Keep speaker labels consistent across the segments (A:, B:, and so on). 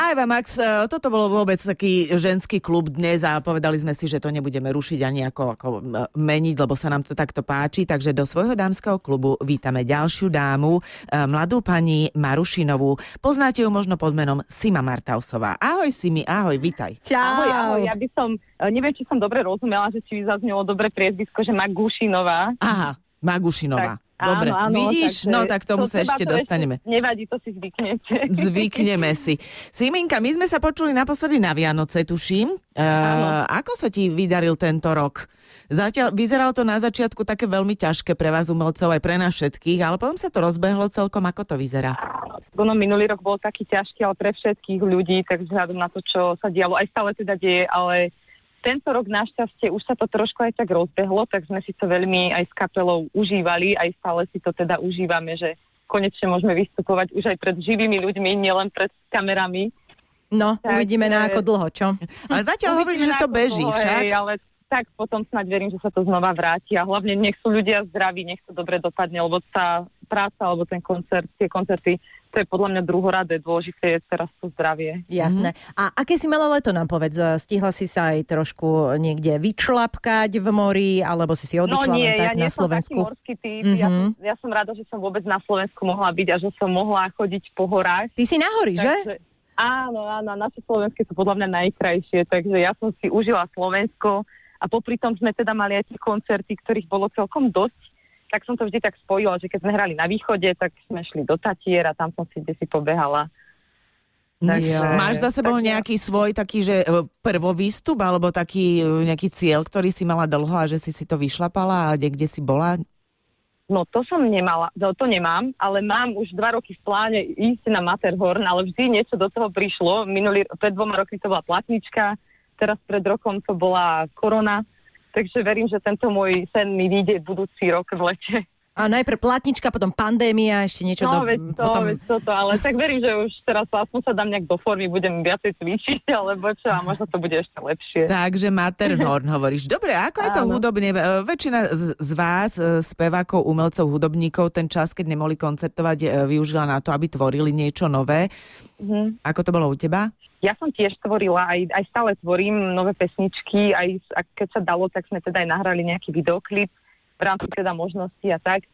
A: Aj vám, Max, e, toto bolo vôbec taký ženský klub dnes a povedali sme si, že to nebudeme rušiť ani ako, ako e, meniť, lebo sa nám to takto páči. Takže do svojho dámskeho klubu vítame ďalšiu dámu, e, mladú pani Marušinovú. Poznáte ju možno pod menom Sima Martausová. Ahoj Simi, ahoj, vítaj.
B: Čau. Ahoj, ahoj. Ja by som, neviem, či som dobre rozumela, že či zaznelo dobre priezvisko, že Magušinová.
A: Aha, Magušinová. Tak. Dobre, áno, áno, vidíš? Takže no tak tomu to sa ešte dostaneme.
B: Ešte nevadí, to si zvyknete.
A: Zvykneme si. Siminka, my sme sa počuli naposledy na Vianoce, tuším. Uh, ako sa ti vydaril tento rok? Zatiaľ vyzeralo to na začiatku také veľmi ťažké pre vás umelcov, aj pre nás všetkých, ale potom sa to rozbehlo celkom. Ako to vyzerá?
B: Ono minulý rok bol taký ťažký, ale pre všetkých ľudí, tak vzhľadom na to, čo sa dialo, aj stále teda deje, ale tento rok našťastie už sa to trošku aj tak rozbehlo, tak sme si to veľmi aj s kapelou užívali, aj stále si to teda užívame, že konečne môžeme vystupovať už aj pred živými ľuďmi, nielen pred kamerami.
C: No, tak, uvidíme na ako dlho, čo?
A: Ale zatiaľ hovoríš, že to beží dlho, však. Hej,
B: ale tak potom snáď verím, že sa to znova vráti a hlavne nech sú ľudia zdraví, nech to dobre dopadne, lebo tá práca alebo ten koncert, tie koncerty to je podľa mňa druhoradé, dôležité je teraz to zdravie.
C: Jasné. Mm-hmm. A aké si mala leto nám povedz? Stihla si sa aj trošku niekde vyčlapkať v mori, alebo si si odišla
B: no, nie,
C: tak
B: ja
C: na Slovensku?
B: Ja morský typ. Mm-hmm. Ja, som, ja som rada, že som vôbec na Slovensku mohla byť a že som mohla chodiť po horách.
C: Ty si na hory,
B: takže,
C: že?
B: Áno, áno, naše slovenské sú podľa mňa najkrajšie, takže ja som si užila Slovensko a popri tom sme teda mali aj tie koncerty, ktorých bolo celkom dosť tak som to vždy tak spojila, že keď sme hrali na východe, tak sme šli do Tatier a tam som si kde si pobehala.
A: Takže, Máš za sebou tak nejaký svoj taký, že e, prvovýstup alebo taký e, nejaký cieľ, ktorý si mala dlho a že si si to vyšlapala a kde si bola?
B: No to som nemala, to, to nemám, ale mám už dva roky v pláne ísť na Matterhorn, ale vždy niečo do toho prišlo. Minulý, pred dvoma rokmi to bola platnička, teraz pred rokom to bola korona, Takže verím, že tento môj sen mi vyjde budúci rok v lete.
C: A najprv platnička, potom pandémia, ešte niečo
B: no,
C: do...
B: veď to, potom... veď toto, ale tak verím, že už teraz aspoň sa dám nejak do formy, budem viacej cvičiť, alebo čo, a možno to bude ešte lepšie.
A: Takže Matterhorn hovoríš. Dobre, ako je to Áno. hudobne? E, väčšina z vás, e, spevákov, umelcov, hudobníkov, ten čas, keď nemohli koncertovať, e, využila na to, aby tvorili niečo nové. Mm-hmm. Ako to bolo u teba?
B: Ja som tiež tvorila, aj, aj stále tvorím nové pesničky, aj keď sa dalo, tak sme teda aj nahrali nejaký videoklip v rámci teda možnosti a tak.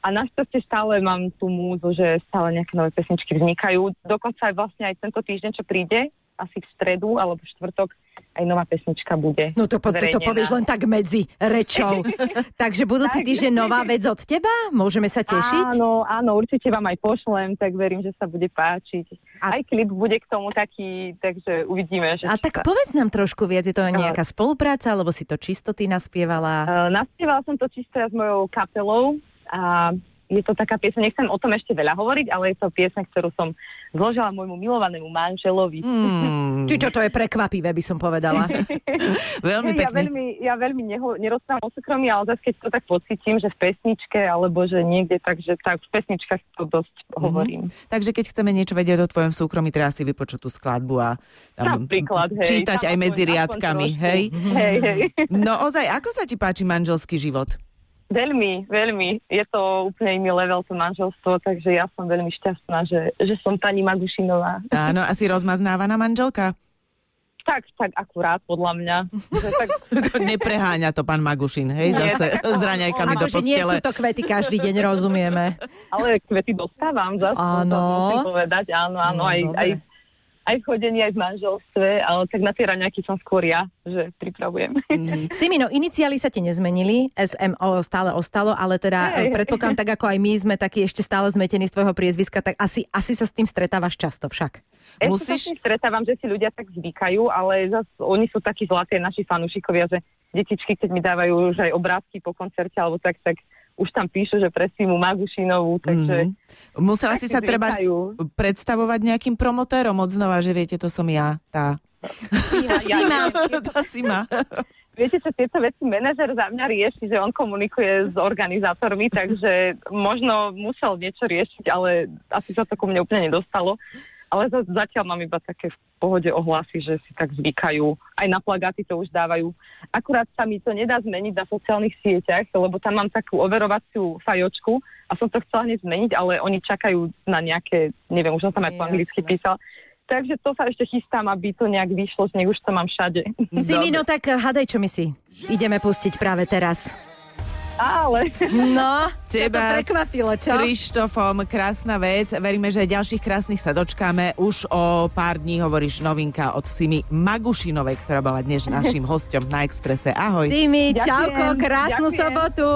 B: A našťastie stále mám tú múzu, že stále nejaké nové pesničky vznikajú. Dokonca aj vlastne aj tento týždeň, čo príde, asi v stredu alebo v štvrtok aj nová pesnička bude.
C: No to, po, to, to povieš len tak medzi rečou. Takže budúci týždeň nová vec od teba? Môžeme sa tešiť?
B: Áno, áno, určite vám aj pošlem, tak verím, že sa bude páčiť. A... Aj klip bude k tomu taký, takže uvidíme. Že
C: a tak sa... povedz nám trošku viac, je to nejaká spolupráca, alebo si to čisto ty naspievala?
B: Uh, naspievala som to čisto ja s mojou kapelou a je to taká piesň, nechcem o tom ešte veľa hovoriť, ale je to piesň, ktorú som zložila môjmu milovanému manželovi.
C: Hmm. Či čo to je prekvapivé, by som povedala.
A: veľmi pekne.
B: Ja veľmi, ja veľmi neho, nerozprávam o súkromí, ale zase keď to tak pocitím, že v pesničke alebo že niekde, takže tak v pesničkách to dosť mm-hmm. hovorím.
A: Takže keď chceme niečo vedieť o tvojom súkromí, treba si vypočuť tú skladbu a
B: tam Napríklad, hej,
A: čítať aj medzi riadkami. Hej?
B: hej, hej.
A: No ozaj, ako sa ti páči manželský život?
B: Veľmi, veľmi. Je to úplne iný level to manželstvo, takže ja som veľmi šťastná, že, že som pani Magušinová.
A: Áno, asi rozmaznávaná manželka?
B: Tak, tak akurát, podľa mňa. Že tak...
A: Nepreháňa to pán Magušin, hej, zase s raňajkami do postele.
C: nie sú to kvety každý deň, rozumieme.
B: Ale kvety dostávam zase, áno. to musím povedať, áno, áno, no, aj, aj aj v chodení, aj v manželstve, ale tak na tie raňaky som skôr ja, že pripravujem.
C: Mm. Simino, iniciály sa ti nezmenili, SMO stále ostalo, ale teda hey. predpokladám, tak ako aj my sme takí ešte stále zmetení z tvojho priezviska, tak asi, asi sa s tým stretávaš často však.
B: Ja Musíš... sa s tým stretávam, že si ľudia tak zvykajú, ale zas, oni sú takí zlaté naši fanúšikovia, že detičky, keď mi dávajú už aj obrázky po koncerte alebo tak, tak už tam píšu, že pre Simu Magušinovú, takže...
A: Mm-hmm. Musela si sa treba predstavovať nejakým promotérom od znova, že viete, to som ja, tá...
C: Ja, Sima.
A: tá Sima.
B: Viete, čo tieto veci manažer za mňa rieši, že on komunikuje s organizátormi, takže možno musel niečo riešiť, ale asi sa to ku mne úplne nedostalo. Ale zatiaľ mám iba také v pohode ohlasy, že si tak zvykajú. Aj na plagáty to už dávajú. Akurát sa mi to nedá zmeniť na sociálnych sieťach, lebo tam mám takú overovaciu fajočku a som to chcela hneď zmeniť, ale oni čakajú na nejaké, neviem, už som tam aj po anglicky písal, Takže to sa ešte chystám, aby to nejak vyšlo, nech už to mám všade.
C: Simi, no tak hadaj, čo my si ideme pustiť práve teraz.
B: Ale...
C: No, teba to prekvapilo, čo?
A: Krištofom, krásna vec. Veríme, že ďalších krásnych sa dočkáme. Už o pár dní hovoríš novinka od Simi Magušinovej, ktorá bola dnes našim hostom na Exprese. Ahoj.
C: Simi, čauko, krásnu Ďakujem. sobotu.